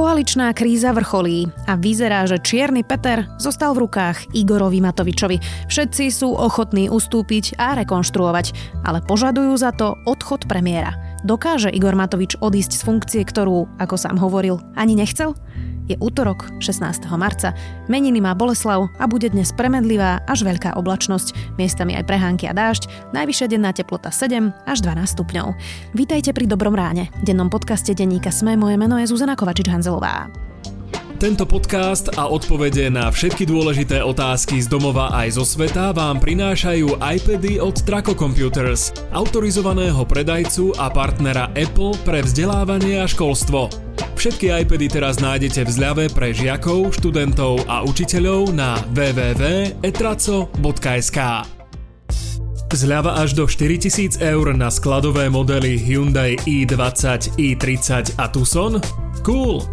Koaličná kríza vrcholí a vyzerá, že Čierny Peter zostal v rukách Igorovi Matovičovi. Všetci sú ochotní ustúpiť a rekonštruovať, ale požadujú za to odchod premiéra. Dokáže Igor Matovič odísť z funkcie, ktorú, ako sám hovoril, ani nechcel? Je útorok, 16. marca. Meniny má Boleslav a bude dnes premedlivá až veľká oblačnosť, miestami aj prehánky a dážď, najvyššia denná teplota 7 až 12 stupňov. Vítajte pri Dobrom ráne. V dennom podcaste denníka Sme moje meno je Zuzana Kovačič-Hanzelová. Tento podcast a odpovede na všetky dôležité otázky z domova aj zo sveta vám prinášajú iPady od Traco Computers, autorizovaného predajcu a partnera Apple pre vzdelávanie a školstvo. Všetky iPady teraz nájdete v zľave pre žiakov, študentov a učiteľov na www.etraco.sk. Zľava až do 4000 eur na skladové modely Hyundai i20, i30 a Tucson? Cool!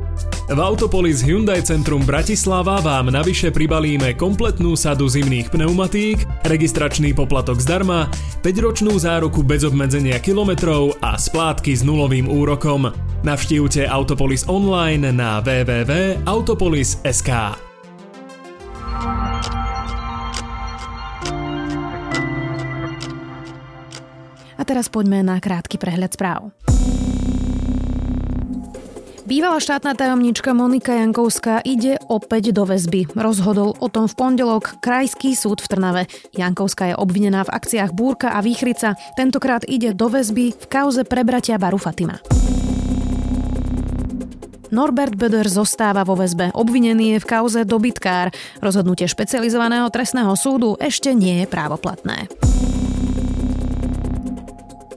V Autopolis Hyundai Centrum Bratislava vám navyše pribalíme kompletnú sadu zimných pneumatík, registračný poplatok zdarma, 5-ročnú záruku bez obmedzenia kilometrov a splátky s nulovým úrokom. Navštívte Autopolis online na www.autopolis.sk. A teraz poďme na krátky prehľad správ. Bývalá štátna tajomnička Monika Jankovská ide opäť do väzby. Rozhodol o tom v pondelok Krajský súd v Trnave. Jankovská je obvinená v akciách Búrka a Výchrica. Tentokrát ide do väzby v kauze prebratia Baru Fatima. Norbert Böder zostáva vo väzbe. Obvinený je v kauze dobytkár. Rozhodnutie špecializovaného trestného súdu ešte nie je právoplatné.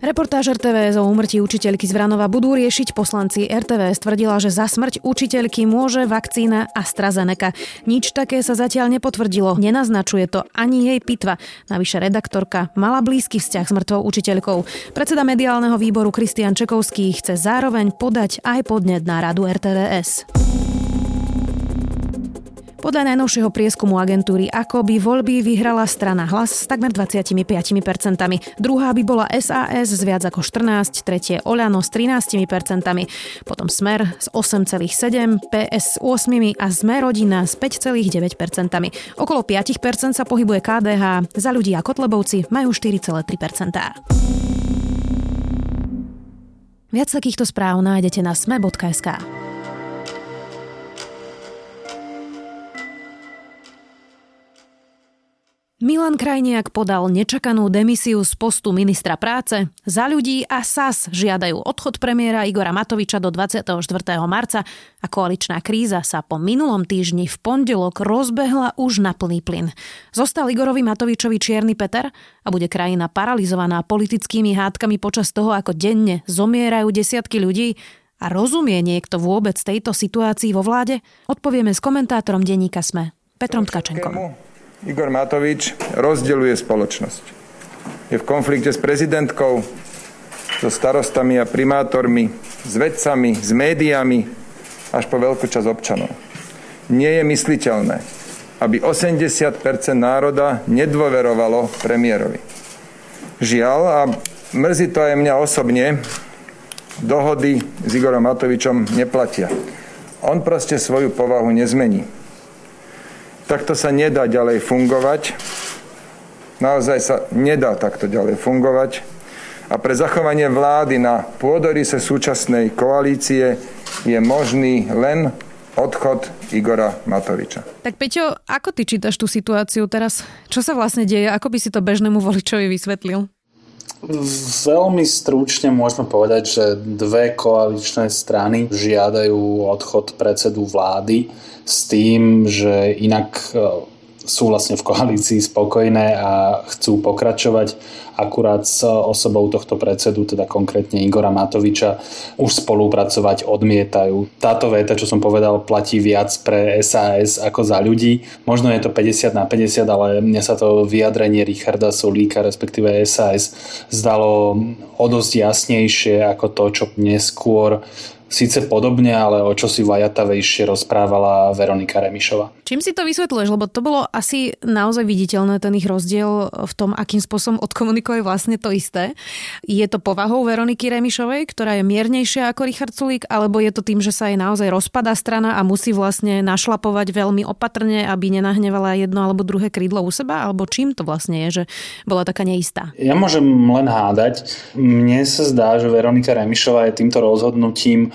Reportáž RTVS o úmrtí učiteľky z Vranova budú riešiť poslanci. RTVS tvrdila, že za smrť učiteľky môže vakcína AstraZeneca. Nič také sa zatiaľ nepotvrdilo. Nenaznačuje to ani jej pitva. Navyše redaktorka mala blízky vzťah s mŕtvou učiteľkou. Predseda mediálneho výboru Kristian Čekovský chce zároveň podať aj podnet na radu RTVS. Podľa najnovšieho prieskumu agentúry ako by voľby vyhrala strana hlas s takmer 25%. Druhá by bola SAS s viac ako 14, tretie Oľano s 13%, potom Smer s 8,7, PS s 8 a Sme rodina s 5,9%. Okolo 5% sa pohybuje KDH, za ľudí a Kotlebovci majú 4,3%. Viac takýchto správ nájdete na sme.sk. Milan Krajniak podal nečakanú demisiu z postu ministra práce. Za ľudí a SAS žiadajú odchod premiéra Igora Matoviča do 24. marca a koaličná kríza sa po minulom týždni v pondelok rozbehla už na plný plyn. Zostal Igorovi Matovičovi Čierny Peter a bude krajina paralizovaná politickými hádkami počas toho, ako denne zomierajú desiatky ľudí a rozumie niekto vôbec tejto situácii vo vláde? Odpovieme s komentátorom denníka SME, Petrom Tkačenkom. Igor Matovič rozdeľuje spoločnosť. Je v konflikte s prezidentkou, so starostami a primátormi, s vedcami, s médiami, až po veľkú časť občanov. Nie je mysliteľné, aby 80% národa nedôverovalo premiérovi. Žiaľ, a mrzí to aj mňa osobne, dohody s Igorom Matovičom neplatia. On proste svoju povahu nezmení. Takto sa nedá ďalej fungovať. Naozaj sa nedá takto ďalej fungovať. A pre zachovanie vlády na pôdorise súčasnej koalície je možný len odchod Igora Matoviča. Tak Peťo, ako ty čítaš tú situáciu teraz? Čo sa vlastne deje? Ako by si to bežnému voličovi vysvetlil? Veľmi stručne môžeme povedať, že dve koaličné strany žiadajú odchod predsedu vlády s tým, že inak sú vlastne v koalícii spokojné a chcú pokračovať akurát s osobou tohto predsedu, teda konkrétne Igora Matoviča, už spolupracovať odmietajú. Táto veta, čo som povedal, platí viac pre SAS ako za ľudí. Možno je to 50 na 50, ale mne sa to vyjadrenie Richarda Solíka, respektíve SAS, zdalo o dosť jasnejšie ako to, čo neskôr síce podobne, ale o čo si vajatavejšie rozprávala Veronika Remišova. Čím si to vysvetľuješ? Lebo to bolo asi naozaj viditeľné, ten ich rozdiel v tom, akým spôsobom odkomunikuje vlastne to isté. Je to povahou Veroniky Remišovej, ktorá je miernejšia ako Richard Sulík, alebo je to tým, že sa jej naozaj rozpadá strana a musí vlastne našlapovať veľmi opatrne, aby nenahnevala jedno alebo druhé krídlo u seba? Alebo čím to vlastne je, že bola taká neistá? Ja môžem len hádať. Mne sa zdá, že Veronika Remišová je týmto rozhodnutím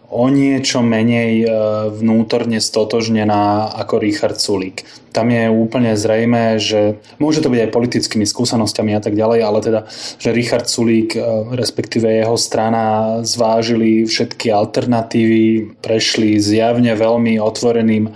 o niečo menej e, vnútorne stotožnená ako Richard Sulík. Tam je úplne zrejme, že môže to byť aj politickými skúsenosťami a tak ďalej, ale teda, že Richard Sulík, e, respektíve jeho strana zvážili všetky alternatívy, prešli zjavne veľmi otvoreným e,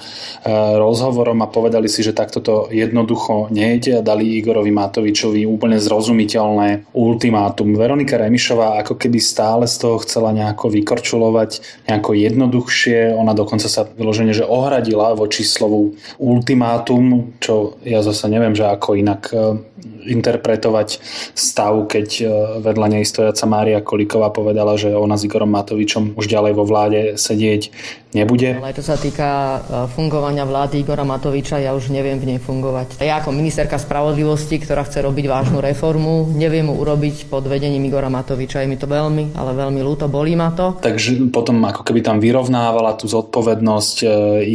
rozhovorom a povedali si, že takto to jednoducho nejde a dali Igorovi Matovičovi úplne zrozumiteľné ultimátum. Veronika Remišová ako keby stále z toho chcela nejako vykorčulovať nejako jednoduchšie. Ona dokonca sa vyložene, že ohradila voči slovu ultimátum, čo ja zase neviem, že ako inak e, interpretovať stav, keď e, vedľa nej stojaca Mária Kolíková povedala, že ona s Igorom Matovičom už ďalej vo vláde sedieť nebude. Ale to sa týka e, fungovania vlády Igora Matoviča, ja už neviem v nej fungovať. Ja ako ministerka spravodlivosti, ktorá chce robiť vážnu reformu, neviem mu urobiť pod vedením Igora Matoviča. Je mi to veľmi, ale veľmi ľúto, bolí ma to. Takže potom ako keby tam vyrovnávala tú zodpovednosť e,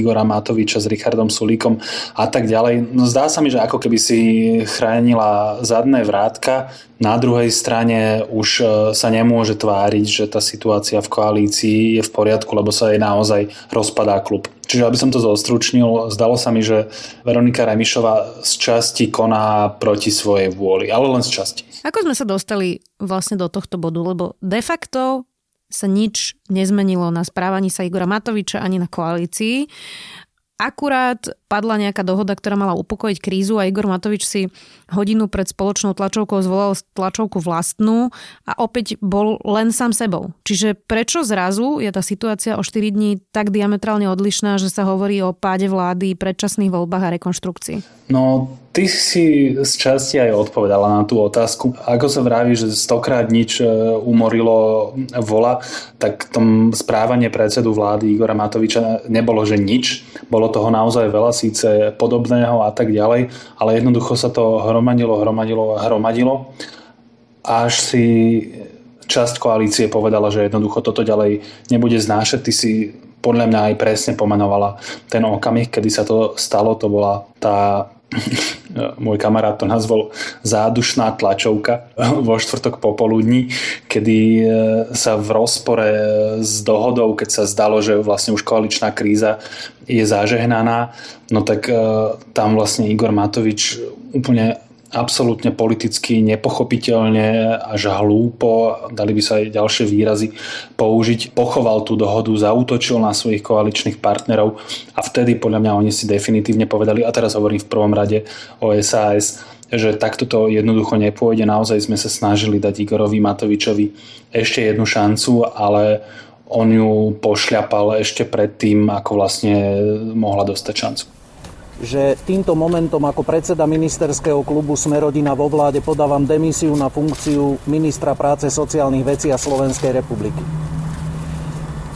Igora Matoviča s Richardom Sulíkom a tak ďalej. No zdá sa mi, že ako keby si chránila zadné vrátka, na druhej strane už e, sa nemôže tváriť, že tá situácia v koalícii je v poriadku, lebo sa jej naozaj rozpadá klub. Čiže aby som to zostručnil, zdalo sa mi, že Veronika Remišová z časti koná proti svojej vôli, ale len z časti. Ako sme sa dostali vlastne do tohto bodu? Lebo de facto sa nič nezmenilo na správaní sa Igora Matoviča ani na koalícii. Akurát padla nejaká dohoda, ktorá mala upokojiť krízu a Igor Matovič si hodinu pred spoločnou tlačovkou zvolal tlačovku vlastnú a opäť bol len sám sebou. Čiže prečo zrazu je tá situácia o 4 dní tak diametrálne odlišná, že sa hovorí o páde vlády, predčasných voľbách a rekonštrukcii? No, Ty si z časti aj odpovedala na tú otázku. Ako sa vraví, že stokrát nič e, umorilo vola, tak tom správanie predsedu vlády Igora Matoviča nebolo, že nič. Bolo toho naozaj veľa, síce podobného a tak ďalej, ale jednoducho sa to hromadilo, hromadilo a hromadilo. Až si časť koalície povedala, že jednoducho toto ďalej nebude znášať. Ty si podľa mňa aj presne pomenovala ten okamih, kedy sa to stalo. To bola tá môj kamarát to nazval zádušná tlačovka vo štvrtok popoludní, kedy e, sa v rozpore s dohodou, keď sa zdalo, že vlastne už koaličná kríza je zažehnaná, no tak e, tam vlastne Igor Matovič úplne absolútne politicky nepochopiteľne až hlúpo, dali by sa aj ďalšie výrazy použiť, pochoval tú dohodu, zautočil na svojich koaličných partnerov a vtedy podľa mňa oni si definitívne povedali, a teraz hovorím v prvom rade o SAS, že takto to jednoducho nepôjde. Naozaj sme sa snažili dať Igorovi Matovičovi ešte jednu šancu, ale on ju pošľapal ešte predtým, ako vlastne mohla dostať šancu že týmto momentom ako predseda ministerského klubu Smerodina vo vláde podávam demisiu na funkciu ministra práce, sociálnych vecí a Slovenskej republiky.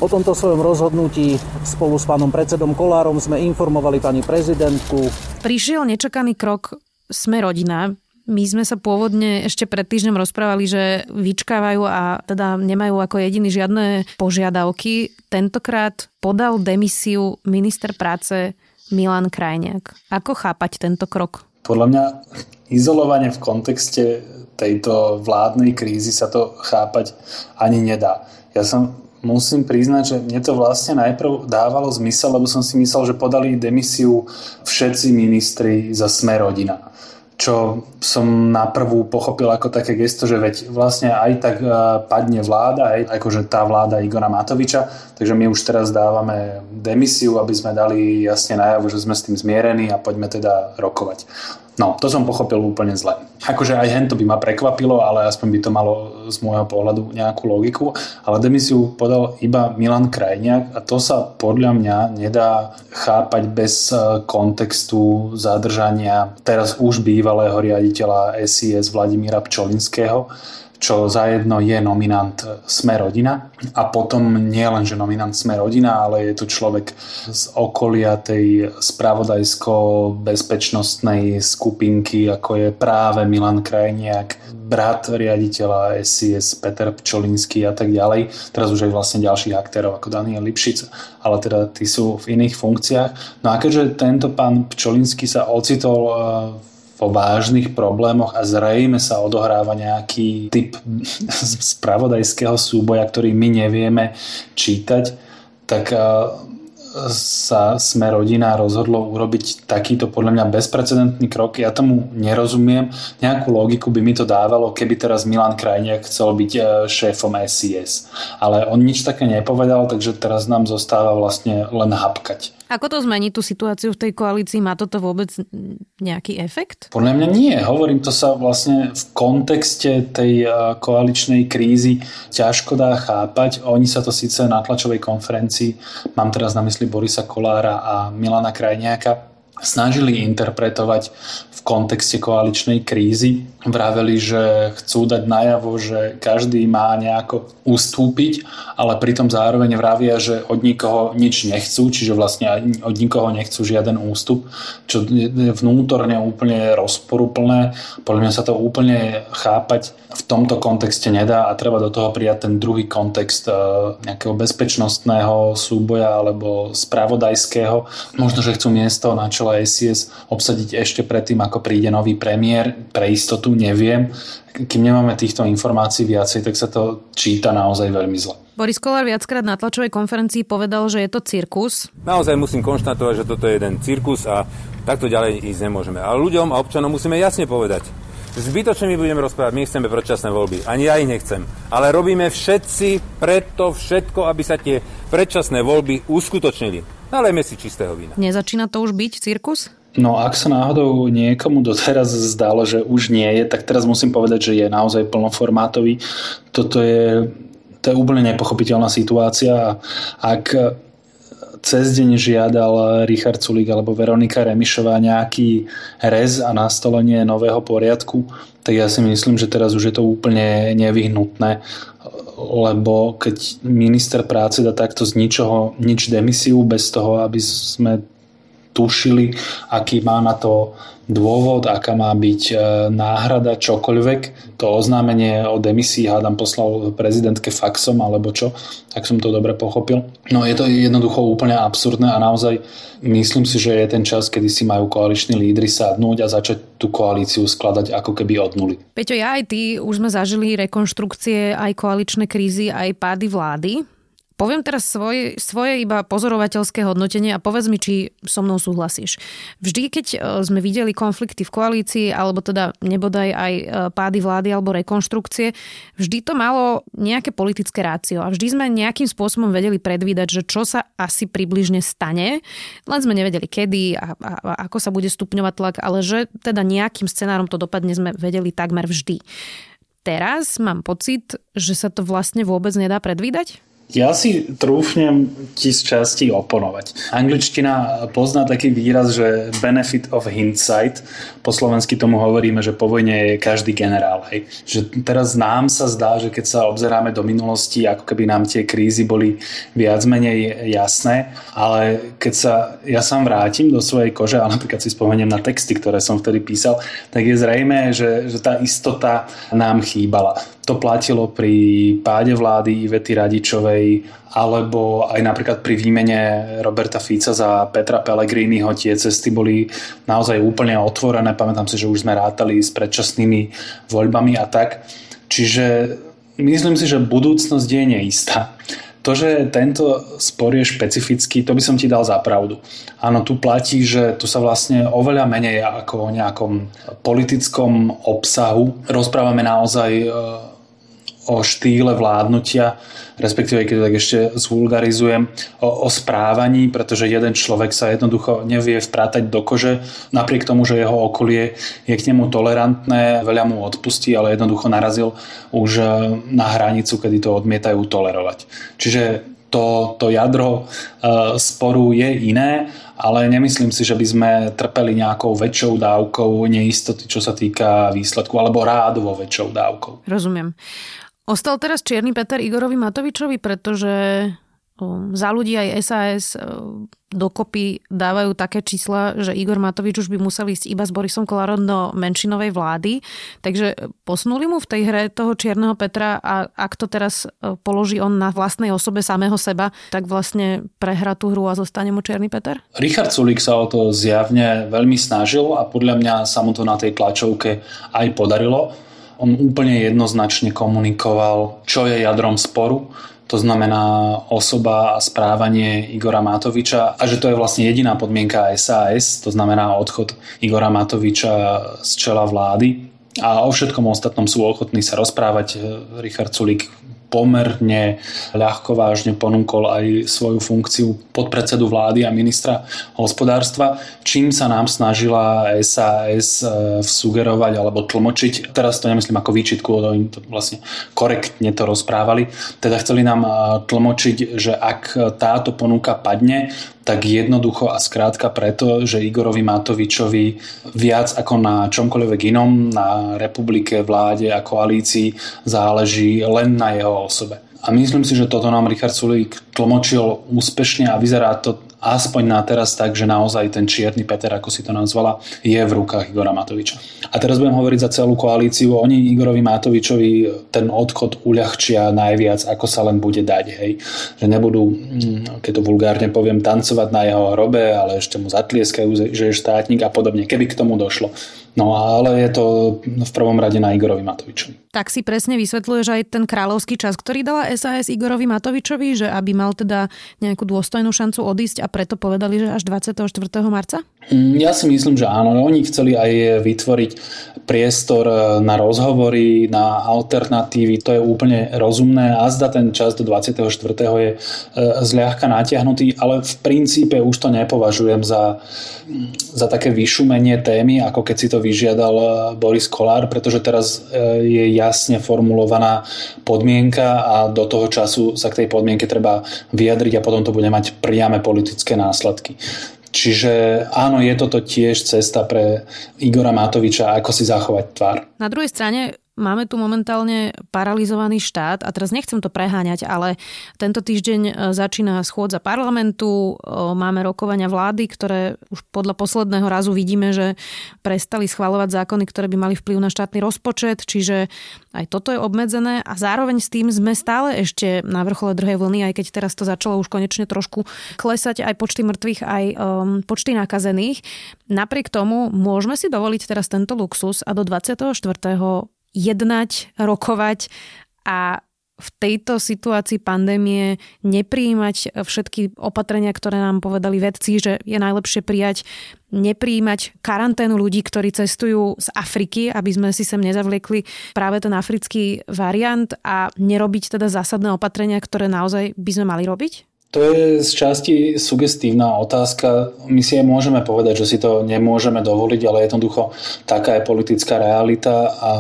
O tomto svojom rozhodnutí spolu s pánom predsedom Kolárom sme informovali pani prezidentku. Prišiel nečakaný krok Smerodina. My sme sa pôvodne ešte pred týždňom rozprávali, že vyčkávajú a teda nemajú ako jediný žiadne požiadavky. Tentokrát podal demisiu minister práce Milan Krajniak. Ako chápať tento krok? Podľa mňa izolovanie v kontexte tejto vládnej krízy sa to chápať ani nedá. Ja som musím priznať, že mne to vlastne najprv dávalo zmysel, lebo som si myslel, že podali demisiu všetci ministri za sme rodina čo som na prvú pochopil ako také gesto, že veď vlastne aj tak e, padne vláda, aj akože tá vláda Igora Matoviča, takže my už teraz dávame demisiu, aby sme dali jasne najavo, že sme s tým zmierení a poďme teda rokovať. No, to som pochopil úplne zle. Akože aj hento by ma prekvapilo, ale aspoň by to malo z môjho pohľadu nejakú logiku. Ale demisiu podal iba Milan Krajniak a to sa podľa mňa nedá chápať bez e, kontextu zadržania teraz už bývalého riaditeľa SIS Vladimíra Pčolinského, čo zajedno je nominant Sme rodina a potom nie len, že nominant Sme rodina, ale je tu človek z okolia tej spravodajsko-bezpečnostnej skupinky, ako je práve Milan Krajniak, brat riaditeľa SIS Peter Pčolinský a tak ďalej. Teraz už aj vlastne ďalších aktérov ako Daniel Lipšic, ale teda tí sú v iných funkciách. No a keďže tento pán Pčolinský sa ocitol v vo vážnych problémoch a zrejme sa odohráva nejaký typ spravodajského súboja, ktorý my nevieme čítať, tak sa sme rodina rozhodlo urobiť takýto podľa mňa bezprecedentný krok. Ja tomu nerozumiem. Nejakú logiku by mi to dávalo, keby teraz Milan Krajniak chcel byť e, šéfom SIS. Ale on nič také nepovedal, takže teraz nám zostáva vlastne len hapkať. Ako to zmení tú situáciu v tej koalícii? Má toto vôbec nejaký efekt? Podľa mňa nie. Hovorím to sa vlastne v kontexte tej koaličnej krízy ťažko dá chápať. Oni sa to síce na tlačovej konferencii, mám teraz na mysli Borisa Kolára a Milana Krajniaka, snažili interpretovať v kontexte koaličnej krízy. Vraveli, že chcú dať najavo, že každý má nejako ustúpiť, ale pritom zároveň vravia, že od nikoho nič nechcú, čiže vlastne od nikoho nechcú žiaden ústup, čo je vnútorne úplne rozporuplné. Podľa mňa sa to úplne chápať v tomto kontexte nedá a treba do toho prijať ten druhý kontext e, nejakého bezpečnostného súboja alebo spravodajského. Možno, že chcú miesto na čele SIS obsadiť ešte predtým, ako príde nový premiér. Pre istotu neviem kým nemáme týchto informácií viacej, tak sa to číta naozaj veľmi zle. Boris Kolár viackrát na tlačovej konferencii povedal, že je to cirkus. Naozaj musím konštatovať, že toto je jeden cirkus a takto ďalej ísť nemôžeme. Ale ľuďom a občanom musíme jasne povedať. Zbytočne my budeme rozprávať, my chceme predčasné voľby. Ani ja ich nechcem. Ale robíme všetci preto všetko, aby sa tie predčasné voľby uskutočnili. Nalejme si čistého vína. Nezačína to už byť cirkus? No ak sa náhodou niekomu doteraz zdalo, že už nie je, tak teraz musím povedať, že je naozaj plnoformátový. Toto je, to je úplne nepochopiteľná situácia. Ak cez deň žiadal Richard Sulík alebo Veronika Remišová nejaký rez a nastolenie nového poriadku, tak ja si myslím, že teraz už je to úplne nevyhnutné, lebo keď minister práce dá takto z ničoho nič demisiu bez toho, aby sme tušili, aký má na to dôvod, aká má byť e, náhrada, čokoľvek. To oznámenie o demisii hádam poslal prezidentke faxom alebo čo, tak som to dobre pochopil. No je to jednoducho úplne absurdné a naozaj myslím si, že je ten čas, kedy si majú koaliční lídry sadnúť a začať tú koalíciu skladať ako keby od nuly. Peťo, ja aj ty už sme zažili rekonštrukcie aj koaličné krízy, aj pády vlády. Poviem teraz svoje, svoje iba pozorovateľské hodnotenie a povedz mi, či so mnou súhlasíš. Vždy, keď e, sme videli konflikty v koalícii, alebo teda nebodaj aj e, pády vlády alebo rekonštrukcie, vždy to malo nejaké politické rácio a vždy sme nejakým spôsobom vedeli predvídať, že čo sa asi približne stane, len sme nevedeli kedy a, a, a ako sa bude stupňovať tlak, ale že teda nejakým scenárom to dopadne sme vedeli takmer vždy. Teraz mám pocit, že sa to vlastne vôbec nedá predvídať? Ja si trúfnem ti z časti oponovať. Angličtina pozná taký výraz, že benefit of hindsight. Po slovensky tomu hovoríme, že po vojne je každý generál. Hej. Že teraz nám sa zdá, že keď sa obzeráme do minulosti, ako keby nám tie krízy boli viac menej jasné, ale keď sa ja sám vrátim do svojej kože a napríklad si spomeniem na texty, ktoré som vtedy písal, tak je zrejme, že, že tá istota nám chýbala. To platilo pri páde vlády Ivety Radičovej alebo aj napríklad pri výmene Roberta Fica za Petra Pellegriniho tie cesty boli naozaj úplne otvorené. Pamätám si, že už sme rátali s predčasnými voľbami a tak. Čiže myslím si, že budúcnosť je neistá. To, že tento spor je špecifický, to by som ti dal za pravdu. Áno, tu platí, že tu sa vlastne oveľa menej ako o nejakom politickom obsahu rozprávame naozaj o štýle vládnutia, respektíve keď to tak ešte zvulgarizujem, o, o správaní, pretože jeden človek sa jednoducho nevie vprátať do kože, napriek tomu, že jeho okolie je k nemu tolerantné, veľa mu odpustí, ale jednoducho narazil už e, na hranicu, kedy to odmietajú tolerovať. Čiže to, to jadro uh, sporu je iné, ale nemyslím si, že by sme trpeli nejakou väčšou dávkou neistoty, čo sa týka výsledku, alebo rádovo väčšou dávkou. Rozumiem. Ostal teraz Čierny Peter Igorovi Matovičovi, pretože za ľudí aj SAS dokopy dávajú také čísla, že Igor Matovič už by musel ísť iba s Borisom Kolárom do menšinovej vlády. Takže posunuli mu v tej hre toho Čierneho Petra a ak to teraz e, položí on na vlastnej osobe samého seba, tak vlastne prehra tú hru a zostane mu Čierny Peter? Richard Sulik sa o to zjavne veľmi snažil a podľa mňa sa mu to na tej tlačovke aj podarilo. On úplne jednoznačne komunikoval, čo je jadrom sporu to znamená osoba a správanie Igora Matoviča a že to je vlastne jediná podmienka SAS, to znamená odchod Igora Matoviča z čela vlády a o všetkom ostatnom sú ochotní sa rozprávať. Richard Sulik pomerne ľahko vážne ponúkol aj svoju funkciu podpredsedu vlády a ministra hospodárstva, čím sa nám snažila SAS e, sugerovať alebo tlmočiť. Teraz to nemyslím ako výčitku, oni to vlastne korektne to rozprávali. Teda chceli nám e, tlmočiť, že ak táto ponuka padne, tak jednoducho a skrátka preto, že Igorovi Matovičovi viac ako na čomkoľvek inom, na republike, vláde a koalícii záleží len na jeho osobe. A myslím si, že toto nám Richard Sulík tlmočil úspešne a vyzerá to aspoň na teraz tak, že naozaj ten čierny Peter, ako si to nazvala, je v rukách Igora Matoviča. A teraz budem hovoriť za celú koalíciu. Oni Igorovi Matovičovi ten odchod uľahčia najviac, ako sa len bude dať. Hej. Že nebudú, mm, keď to vulgárne poviem, tancovať na jeho hrobe, ale ešte mu zatlieskajú, že je štátnik a podobne, keby k tomu došlo. No ale je to v prvom rade na Igorovi Matovičovi. Tak si presne vysvetľuješ aj ten kráľovský čas, ktorý dala SAS Igorovi Matovičovi, že aby mal teda nejakú dôstojnú šancu odísť a preto povedali, že až 24. marca? Mm, ja si myslím, že áno. Oni chceli aj vytvoriť priestor na rozhovory, na alternatívy. To je úplne rozumné. A zda ten čas do 24. je e, zľahka natiahnutý, ale v princípe už to nepovažujem za, za také vyšumenie témy, ako keď si to vyžiadal eh, Boris Kolár, pretože teraz eh, je jasne formulovaná podmienka a do toho času sa k tej podmienke treba vyjadriť a potom to bude mať priame politické následky. Čiže áno, je toto tiež cesta pre Igora Matoviča, ako si zachovať tvár. Na druhej strane Máme tu momentálne paralizovaný štát a teraz nechcem to preháňať, ale tento týždeň e, začína schôdza parlamentu, e, máme rokovania vlády, ktoré už podľa posledného razu vidíme, že prestali schvalovať zákony, ktoré by mali vplyv na štátny rozpočet, čiže aj toto je obmedzené a zároveň s tým sme stále ešte na vrchole druhej vlny, aj keď teraz to začalo už konečne trošku klesať aj počty mŕtvych, aj um, počty nakazených. Napriek tomu môžeme si dovoliť teraz tento luxus a do 24 jednať, rokovať a v tejto situácii pandémie nepríjmať všetky opatrenia, ktoré nám povedali vedci, že je najlepšie prijať, nepríjmať karanténu ľudí, ktorí cestujú z Afriky, aby sme si sem nezavliekli práve ten africký variant a nerobiť teda zásadné opatrenia, ktoré naozaj by sme mali robiť? To je z časti sugestívna otázka. My si aj môžeme povedať, že si to nemôžeme dovoliť, ale jednoducho taká je politická realita a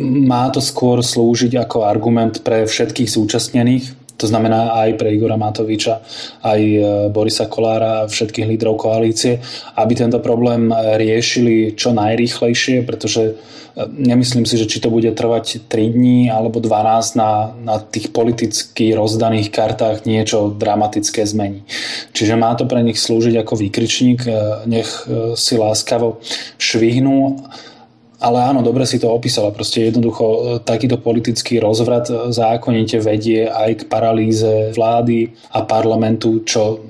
má to skôr slúžiť ako argument pre všetkých zúčastnených, to znamená aj pre Igora Matoviča, aj e, Borisa Kolára a všetkých lídrov koalície, aby tento problém riešili čo najrýchlejšie, pretože Nemyslím si, že či to bude trvať 3 dní alebo 12 na, na tých politicky rozdaných kartách niečo dramatické zmení. Čiže má to pre nich slúžiť ako výkričník, e, nech e, si láskavo švihnú. Ale áno, dobre si to opísala. Proste jednoducho e, takýto politický rozvrat zákonite vedie aj k paralýze vlády a parlamentu, čo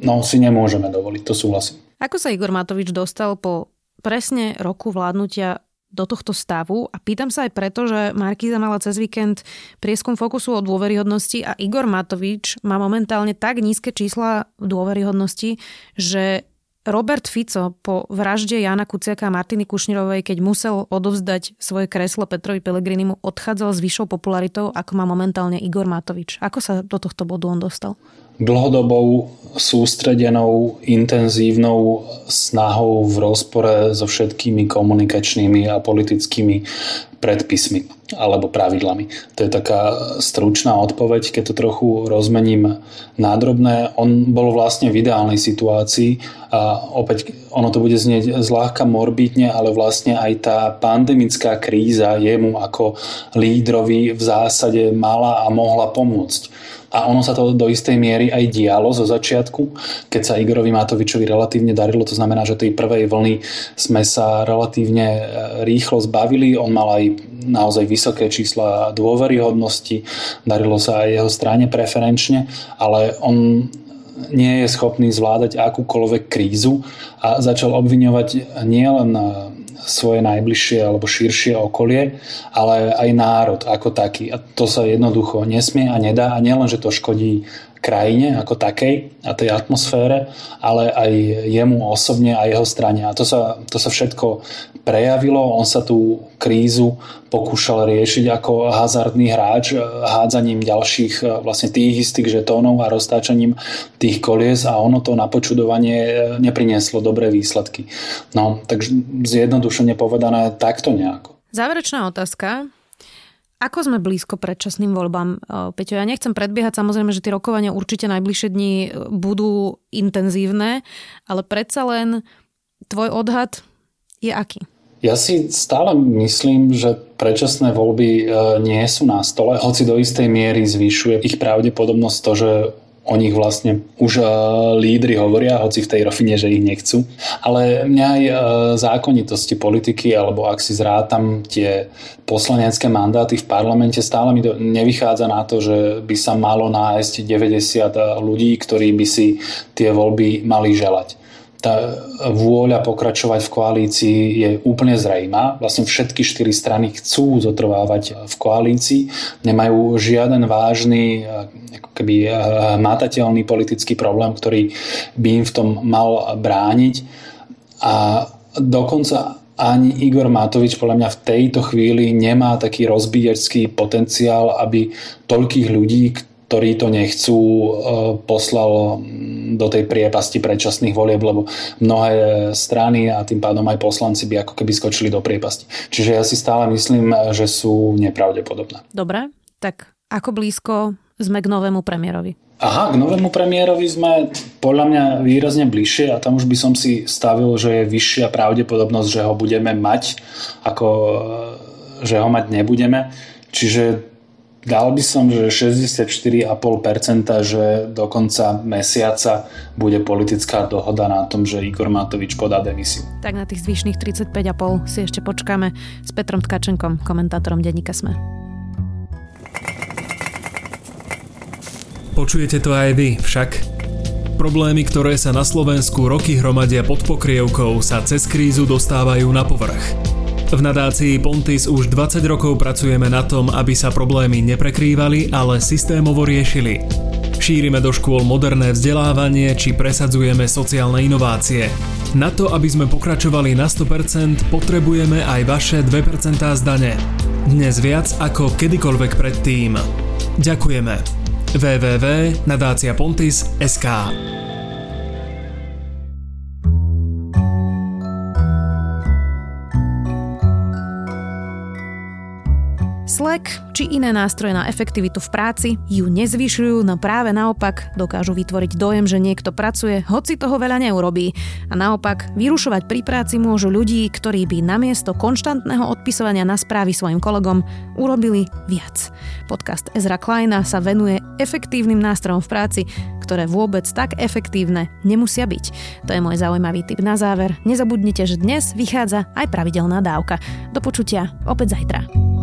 no, si nemôžeme dovoliť. To súhlasím. Ako sa Igor Matovič dostal po presne roku vládnutia do tohto stavu a pýtam sa aj preto, že Markíza mala cez víkend prieskum fokusu o dôveryhodnosti a Igor Matovič má momentálne tak nízke čísla dôveryhodnosti, že Robert Fico po vražde Jana Kuciaka a Martiny Kušnirovej, keď musel odovzdať svoje kreslo Petrovi Pelegrinimu, odchádzal s vyššou popularitou, ako má momentálne Igor Matovič. Ako sa do tohto bodu on dostal? Dlhodobou sústredenou, intenzívnou snahou v rozpore so všetkými komunikačnými a politickými predpismi alebo pravidlami. To je taká stručná odpoveď, keď to trochu rozmením nádrobné. On bol vlastne v ideálnej situácii a opäť ono to bude znieť zľahka morbidne, ale vlastne aj tá pandemická kríza jemu ako lídrovi v zásade mala a mohla pomôcť. A ono sa to do istej miery aj dialo zo začiatku, keď sa Igorovi Matovičovi relatívne darilo. To znamená, že tej prvej vlny sme sa relatívne e, rýchlo zbavili. On mal aj naozaj vysoké čísla dôveryhodnosti, darilo sa aj jeho strane preferenčne, ale on nie je schopný zvládať akúkoľvek krízu a začal obviňovať nielen svoje najbližšie alebo širšie okolie, ale aj národ ako taký. A to sa jednoducho nesmie a nedá. A nielen, že to škodí krajine ako takej a tej atmosfére, ale aj jemu osobne a jeho strane. A to sa, to sa všetko prejavilo. On sa tú krízu pokúšal riešiť ako hazardný hráč hádzaním ďalších e, vlastne tých istých žetónov a roztáčaním tých kolies a ono to na počudovanie e, neprinieslo dobré výsledky. No, takže zjednodušene povedané takto nejako. Záverečná otázka. Ako sme blízko predčasným voľbám, e, Peťo? Ja nechcem predbiehať, samozrejme, že tie rokovania určite najbližšie dni e, budú intenzívne, ale predsa len tvoj odhad je aký? Ja si stále myslím, že predčasné voľby e, nie sú na stole, hoci do istej miery zvyšuje ich pravdepodobnosť to, že o nich vlastne už uh, lídry hovoria, hoci v tej rofine, že ich nechcú. Ale mňa aj uh, zákonitosti politiky, alebo ak si zrátam tie poslanecké mandáty v parlamente, stále mi to nevychádza na to, že by sa malo nájsť 90 ľudí, ktorí by si tie voľby mali želať tá vôľa pokračovať v koalícii je úplne zrejmá. Vlastne všetky štyri strany chcú zotrvávať v koalícii, nemajú žiaden vážny, ako keby eh, mátateľný politický problém, ktorý by im v tom mal brániť. A dokonca ani Igor Matovič podľa mňa v tejto chvíli nemá taký rozbíjačský potenciál, aby toľkých ľudí, ktorí to nechcú, e, poslal do tej priepasti predčasných volieb, lebo mnohé strany a tým pádom aj poslanci by ako keby skočili do priepasti. Čiže ja si stále myslím, že sú nepravdepodobné. Dobre, tak ako blízko sme k novému premiérovi? Aha, k novému premiérovi sme podľa mňa výrazne bližšie a tam už by som si stavil, že je vyššia pravdepodobnosť, že ho budeme mať, ako že ho mať nebudeme. Čiže Dal by som, že 64,5%, že do konca mesiaca bude politická dohoda na tom, že Igor Matovič podá demisiu. Tak na tých zvyšných 35,5 si ešte počkáme s Petrom Tkačenkom, komentátorom denníka Sme. Počujete to aj vy, však? Problémy, ktoré sa na Slovensku roky hromadia pod pokrievkou, sa cez krízu dostávajú na povrch. V nadácii Pontis už 20 rokov pracujeme na tom, aby sa problémy neprekrývali, ale systémovo riešili. Šírime do škôl moderné vzdelávanie či presadzujeme sociálne inovácie. Na to, aby sme pokračovali na 100%, potrebujeme aj vaše 2% zdane. Dnes viac ako kedykoľvek predtým. Ďakujeme. www.nadáciapontis.sk Či iné nástroje na efektivitu v práci ju nezvyšujú, no práve naopak dokážu vytvoriť dojem, že niekto pracuje, hoci toho veľa neurobí. A naopak, vyrušovať pri práci môžu ľudí, ktorí by namiesto konštantného odpisovania na správy svojim kolegom urobili viac. Podcast Ezra Kleina sa venuje efektívnym nástrojom v práci, ktoré vôbec tak efektívne nemusia byť. To je môj zaujímavý tip na záver. Nezabudnite, že dnes vychádza aj pravidelná dávka. Do počutia opäť zajtra.